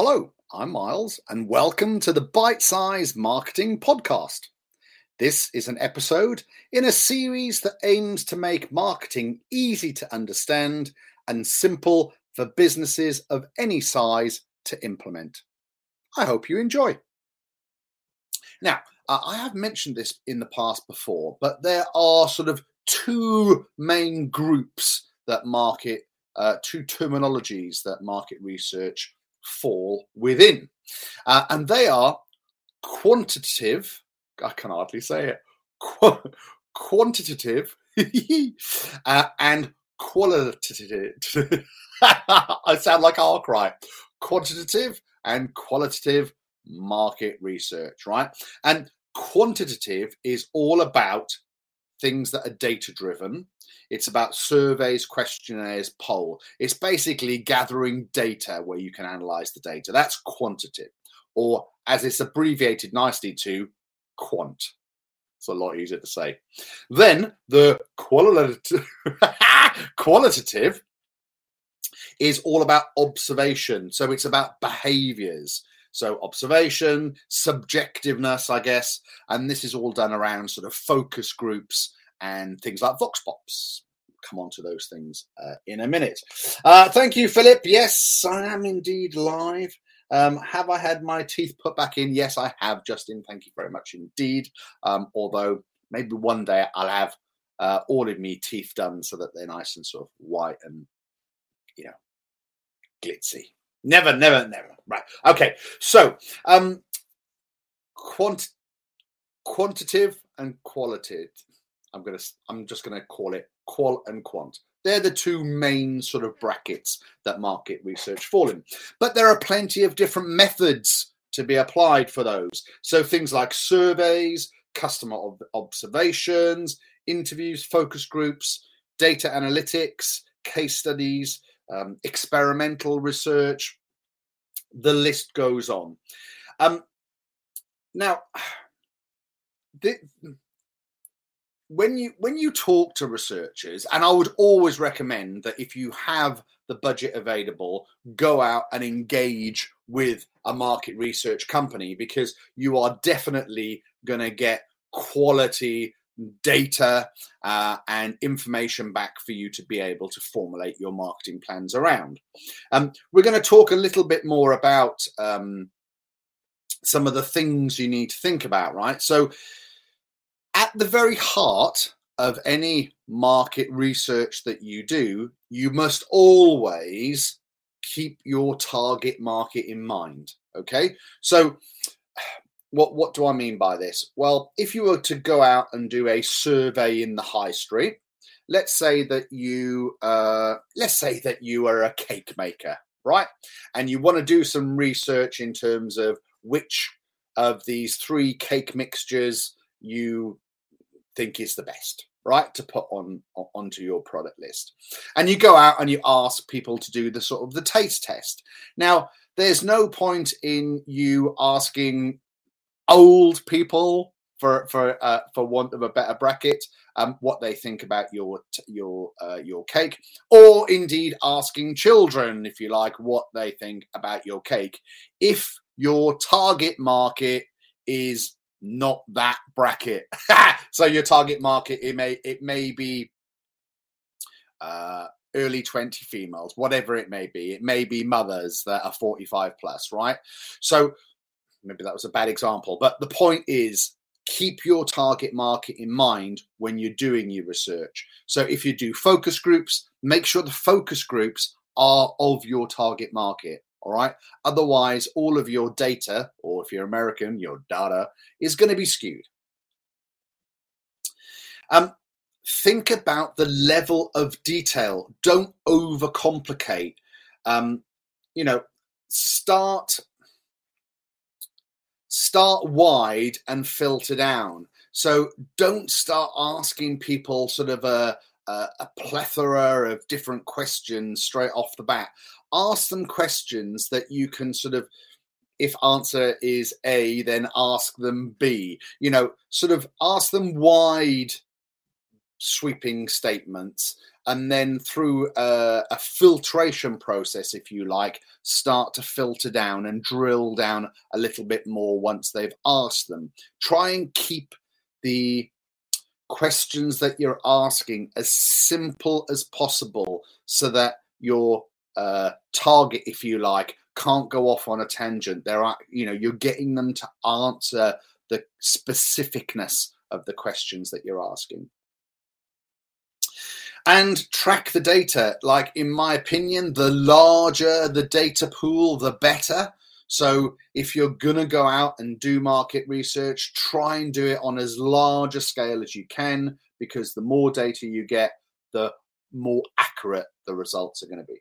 Hello, I'm Miles, and welcome to the Bite Size Marketing Podcast. This is an episode in a series that aims to make marketing easy to understand and simple for businesses of any size to implement. I hope you enjoy. Now, uh, I have mentioned this in the past before, but there are sort of two main groups that market, uh, two terminologies that market research fall within. Uh, and they are quantitative, I can hardly say it, qu- quantitative uh, and qualitative. I sound like I'll cry. Quantitative and qualitative market research, right? And quantitative is all about things that are data driven it's about surveys, questionnaires, poll. It's basically gathering data where you can analyze the data. That's quantitative, or as it's abbreviated nicely to quant. It's a lot easier to say. Then the qualitative, qualitative is all about observation. So it's about behaviors. So observation, subjectiveness, I guess, and this is all done around sort of focus groups and things like Vox Pops. Come on to those things uh, in a minute. Uh, thank you, Philip. Yes, I am indeed live. Um, have I had my teeth put back in? Yes, I have, Justin. Thank you very much indeed. Um, although maybe one day I'll have uh, all of me teeth done so that they're nice and sort of white and, you know, glitzy. Never, never, never. Right. Okay. So, um, quant- quantitative and qualitative I'm gonna I'm just gonna call it qual and quant. They're the two main sort of brackets that market research fall in. But there are plenty of different methods to be applied for those. So things like surveys, customer ob- observations, interviews, focus groups, data analytics, case studies, um, experimental research. The list goes on. Um, now, the, when you when you talk to researchers and i would always recommend that if you have the budget available go out and engage with a market research company because you are definitely going to get quality data uh, and information back for you to be able to formulate your marketing plans around. Um, we're going to talk a little bit more about um, some of the things you need to think about right? So at the very heart of any market research that you do, you must always keep your target market in mind. Okay. So, what, what do I mean by this? Well, if you were to go out and do a survey in the high street, let's say that you uh, let's say that you are a cake maker, right? And you want to do some research in terms of which of these three cake mixtures you think is the best right to put on onto your product list. And you go out and you ask people to do the sort of the taste test. Now there's no point in you asking old people for for uh, for want of a better bracket um, what they think about your your uh, your cake or indeed asking children if you like what they think about your cake. If your target market is not that bracket. so your target market it may it may be uh, early 20 females, whatever it may be. It may be mothers that are 45 plus, right? So maybe that was a bad example, but the point is keep your target market in mind when you're doing your research. So if you do focus groups, make sure the focus groups are of your target market. All right. Otherwise, all of your data, or if you're American, your data is going to be skewed. Um, think about the level of detail. Don't overcomplicate. Um, you know, start start wide and filter down. So don't start asking people sort of a, a, a plethora of different questions straight off the bat ask them questions that you can sort of if answer is A, then ask them B. You know, sort of ask them wide sweeping statements and then through a, a, filtration process, if you like, start to filter down and drill down a little bit more once they've asked them. Try and keep the questions that you're asking as simple as possible so that your uh, target, if you like, can't go off on a tangent. There are, you know, you're getting them to answer the specificness of the questions that you're asking and track the data. Like, in my opinion, the larger the data pool, the better. So, if you're going to go out and do market research, try and do it on as large a scale as you can, because the more data you get, the more accurate the results are going to be.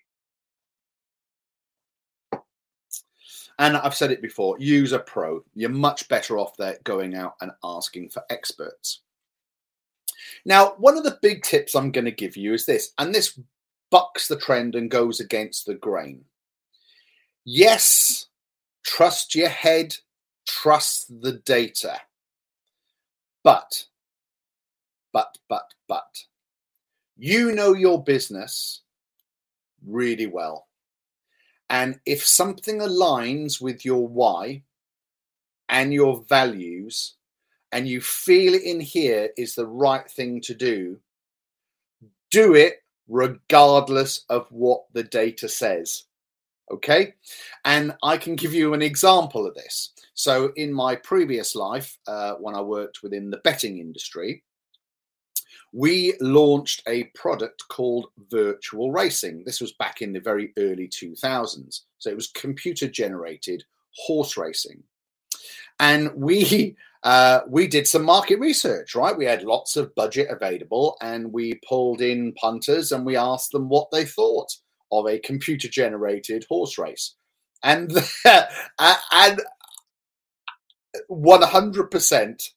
And I've said it before use a pro. You're much better off there going out and asking for experts. Now, one of the big tips I'm going to give you is this, and this bucks the trend and goes against the grain. Yes, trust your head, trust the data. But, but, but, but, you know your business really well. And if something aligns with your why and your values, and you feel it in here is the right thing to do, do it regardless of what the data says. Okay. And I can give you an example of this. So, in my previous life, uh, when I worked within the betting industry, we launched a product called virtual racing. This was back in the very early 2000s. So, it was computer generated horse racing. And we uh, we did some market research, right? We had lots of budget available and we pulled in punters and we asked them what they thought of a computer generated horse race. And, and 100%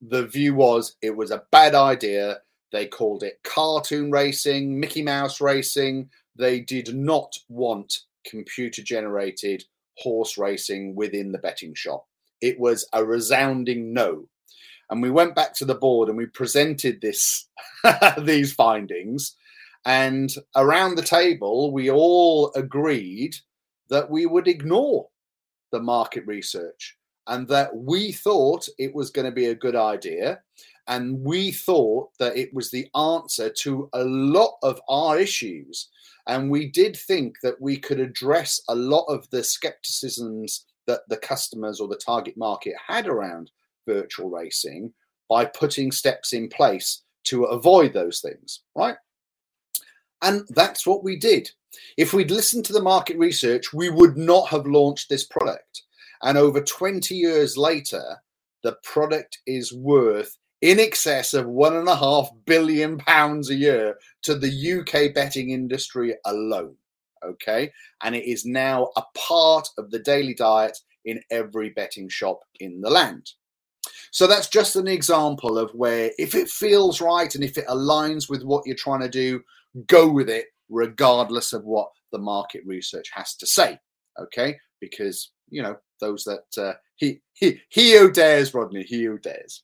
the view was it was a bad idea. They called it cartoon racing, Mickey Mouse racing. They did not want computer generated horse racing within the betting shop it was a resounding no. And we went back to the board and we presented this these findings. And around the table, we all agreed that we would ignore the market research and that we thought it was going to be a good idea. And we thought that it was the answer to a lot of our issues. And we did think that we could address a lot of the skepticisms that the customers or the target market had around virtual racing by putting steps in place to avoid those things, right? And that's what we did. If we'd listened to the market research, we would not have launched this product. And over 20 years later, the product is worth in excess of one and a half billion pounds a year to the UK betting industry alone okay? And it is now a part of the daily diet in every betting shop in the land. So that's just an example of where if it feels right and if it aligns with what you're trying to do, go with it regardless of what the market research has to say, okay? Because, you know, those that uh, he he he who dares, Rodney, he who dares.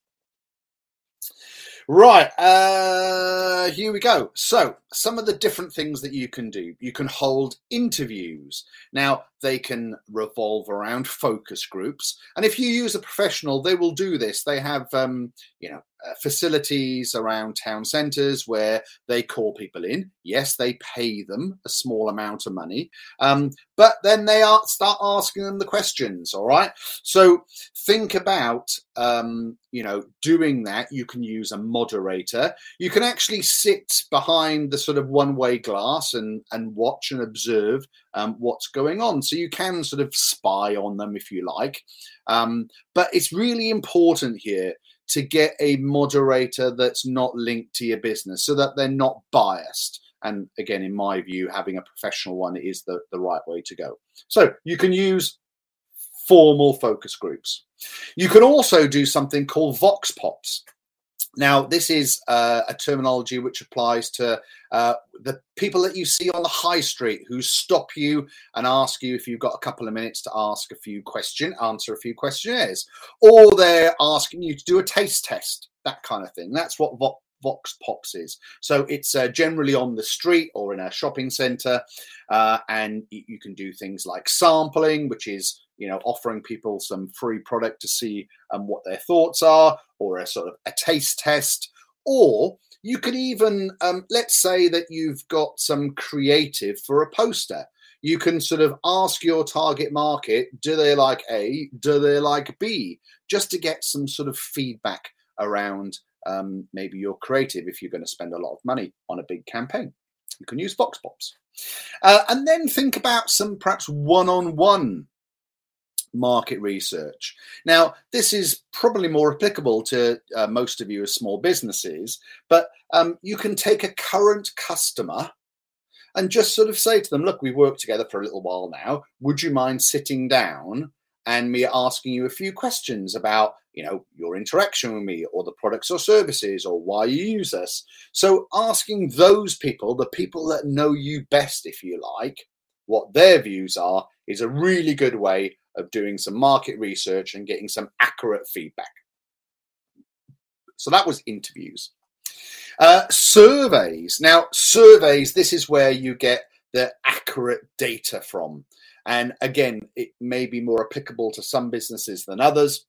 Right, uh, here we go. So, some of the different things that you can do. You can hold interviews. Now, they can revolve around focus groups. And if you use a professional, they will do this. They have, um, you know, facilities around town centres where they call people in. Yes, they pay them a small amount of money, um, but then they are, start asking them the questions. All right. So think about, um, you know, doing that. You can use a moderator. You can actually sit behind the sort of one-way glass and and watch and observe um, what's going on. So you can sort of spy on them if you like. Um, but it's really important here to get a moderator that's not linked to your business so that they're not biased. And again, in my view, having a professional one is the, the right way to go. So you can use formal focus groups. You can also do something called Vox Pops. Now, this is uh, a terminology which applies to uh, the people that you see on the high street who stop you and ask you if you've got a couple of minutes to ask a few questions, answer a few questionnaires, or they're asking you to do a taste test, that kind of thing. That's what Vox Pops is. So it's uh, generally on the street or in a shopping centre, uh, and you can do things like sampling, which is you know offering people some free product to see um, what their thoughts are, or a sort of a taste test, or you could even um, let's say that you've got some creative for a poster you can sort of ask your target market do they like A, do they like B, just to get some sort of feedback around um, maybe your creative if you're going to spend a lot of money on a big campaign. You can use Vox Pops. Uh, and then think about some perhaps one on one market research. Now, this is probably more applicable to uh, most of you as small businesses, but um, you can take a current customer and just sort of say to them, look, we've worked together for a little while now. Would you mind sitting down and me asking you a few questions about, you know, your interaction with me or the products or services or why you use us? So asking those people, the people that know you best, if you like, what their views are is a really good way of doing some market research and getting some accurate feedback. So that was interviews. Uh, surveys. Now, surveys, this is where you get the accurate data from. And again, it may be more applicable to some businesses than others.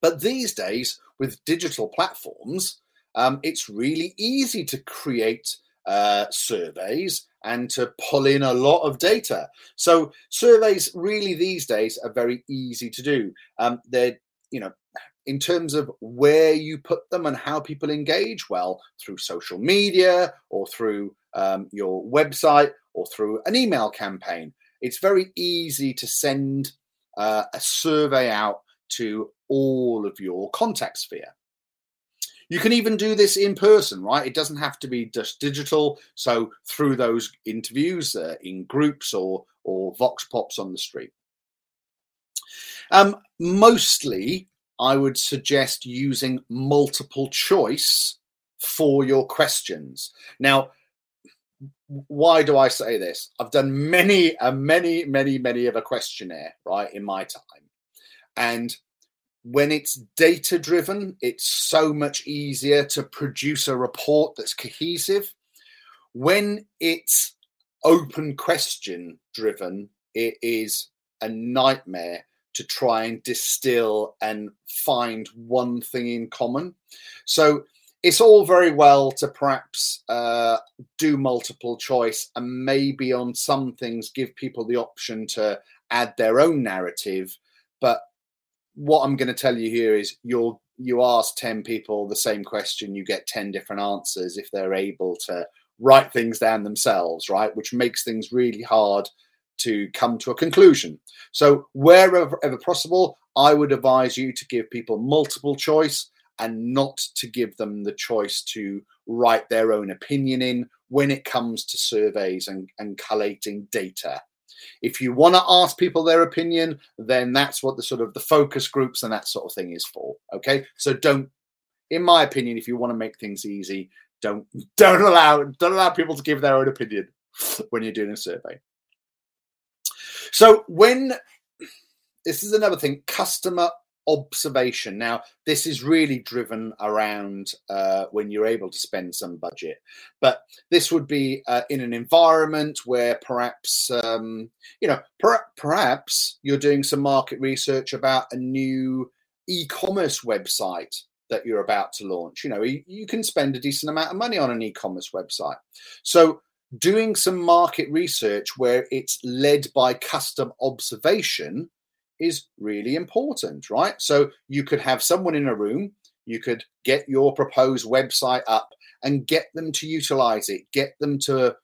But these days, with digital platforms, um, it's really easy to create uh, surveys and to pull in a lot of data. So surveys really these days are very easy to do. Um, they're you know in terms of where you put them and how people engage? Well, through social media or through um, your website or through an email campaign. It's very easy to send uh, a survey out to all of your contact sphere. You can even do this in person, right? It doesn't have to be just digital. So through those interviews uh, in groups or or vox pops on the street. Um, mostly, I would suggest using multiple choice for your questions. Now, why do I say this? I've done many, a many, many, many of a questionnaire, right, in my time. And when it's data driven, it's so much easier to produce a report that's cohesive. When it's open question driven, it is a nightmare to try and distill and find one thing in common. So it's all very well to perhaps uh, do multiple choice and maybe on some things give people the option to add their own narrative. But what I'm going to tell you here is you'll you ask 10 people the same question, you get 10 different answers if they're able to write things down themselves, right? Which makes things really hard to come to a conclusion. So, wherever ever possible, I would advise you to give people multiple choice and not to give them the choice to write their own opinion in when it comes to surveys and, and collating data. If you want to ask people their opinion, then that's what the sort of the focus groups and that sort of thing is for. Okay. So don't, in my opinion, if you want to make things easy, don't don't allow don't allow people to give their own opinion when you're doing a survey. So when this is another thing, customer observation. Now, this is really driven around uh, when you're able to spend some budget, but this would be uh, in an environment where perhaps um, you know per- perhaps you're doing some market research about a new e-commerce website that you're about to launch. You know, you, you can spend a decent amount of money on an e-commerce website, so doing some market research where it's led by custom observation is really important, right? So you could have someone in a room, you could get your proposed website up and get them to utilize it, get them to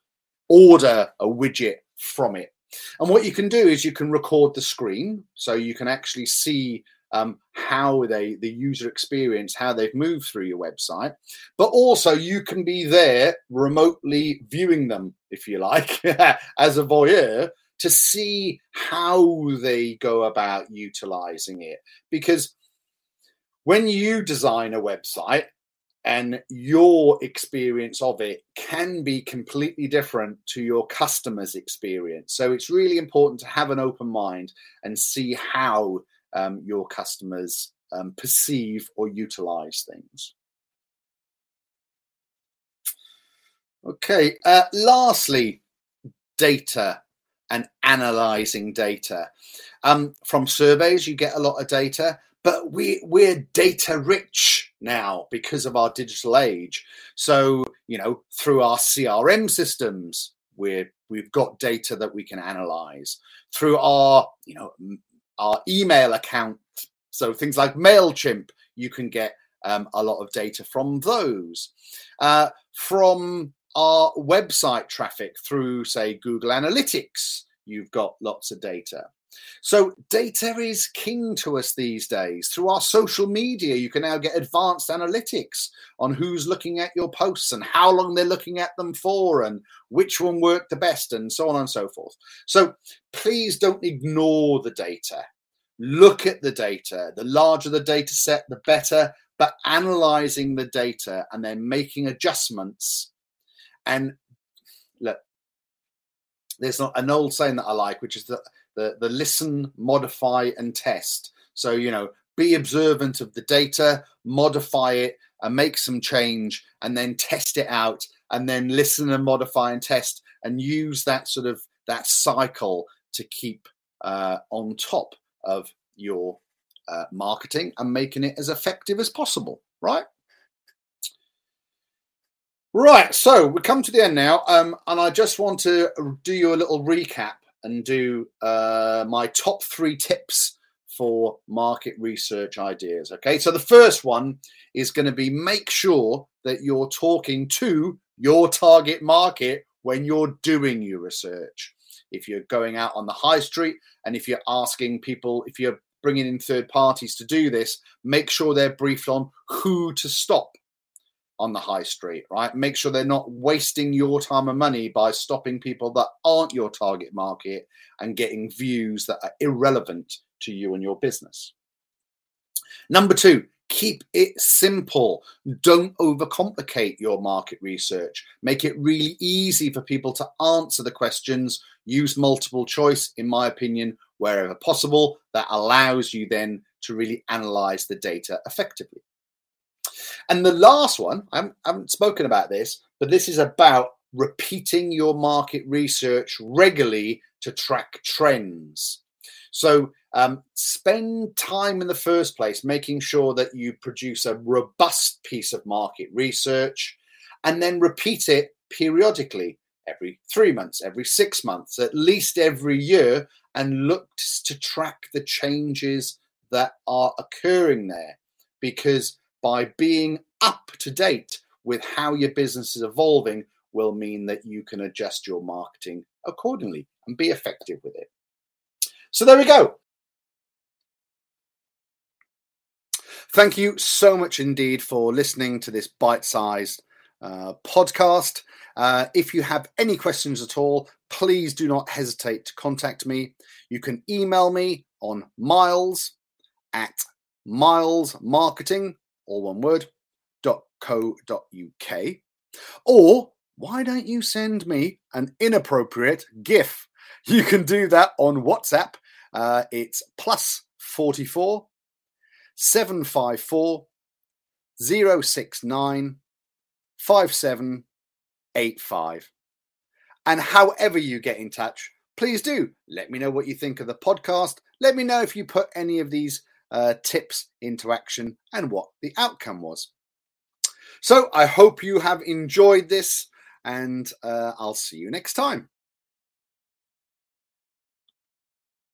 order a widget from it. And what you can do is you can record the screen so you can actually see um, how they the user experience how they've moved through your website but also you can be there remotely viewing them if you like as a voyeur to see how they go about utilizing it because when you design a website and your experience of it can be completely different to your customer's experience. So it's really important to have an open mind and see how um, your customers um, perceive or utilize things. Okay. Uh, lastly, data and analyzing data. Um, from surveys, you get a lot of data, but we we're data rich now because of our digital age. So you know, through our CRM systems, we're we've got data that we can analyze through our you know our email account. So things like Mailchimp, you can get um, a lot of data from those. Uh, from our website traffic through, say, Google Analytics, you've got lots of data. So, data is king to us these days. Through our social media, you can now get advanced analytics on who's looking at your posts and how long they're looking at them for and which one worked the best and so on and so forth. So, please don't ignore the data. Look at the data. The larger the data set, the better, but analyzing the data and then making adjustments. And look, there's not an old saying that I like, which is that the, the listen, modify, and test. So, you know, be observant of the data, modify it, and make some change, and then test it out, and then listen and modify and test, and use that sort of that cycle to keep uh, on top of your uh, marketing and making it as effective as possible, right? Right, so we come to the end now, um, and I just want to do you a little recap and do uh, my top three tips for market research ideas. Okay, so the first one is going to be make sure that you're talking to your target market when you're doing your research. If you're going out on the high street and if you're asking people, if you're bringing in third parties to do this, make sure they're briefed on who to stop on the high street, right? Make sure they're not wasting your time and money by stopping people that aren't your target market and getting views that are irrelevant to you and your business. Number two, keep it simple. Don't overcomplicate your market research. Make it really easy for people to answer the questions. Use multiple choice, in my opinion, wherever possible. That allows you then to really analyze the data effectively. And the last one, I haven't, spoken about this, but this is about repeating your market research regularly to track trends. So um, spend time in the first place making sure that you produce a robust piece of market research and then repeat it periodically every three months, every six months, at least every year, and look to track the changes that are occurring there. Because by being up to date with how your business is evolving, will mean that you can adjust your marketing accordingly and be effective with it. So there we go. Thank you so much indeed for listening to this bite sized uh, podcast. Uh, if you have any questions at all, please do not hesitate to contact me. You can email me on miles at milesmarketing, all one word, .co.uk. Or why don't you send me an inappropriate GIF? You can do that on WhatsApp. Uh, it's plus 44 754 069 5785. And however you get in touch, please do let me know what you think of the podcast. Let me know if you put any of these uh, tips into action and what the outcome was. So I hope you have enjoyed this, and uh, I'll see you next time.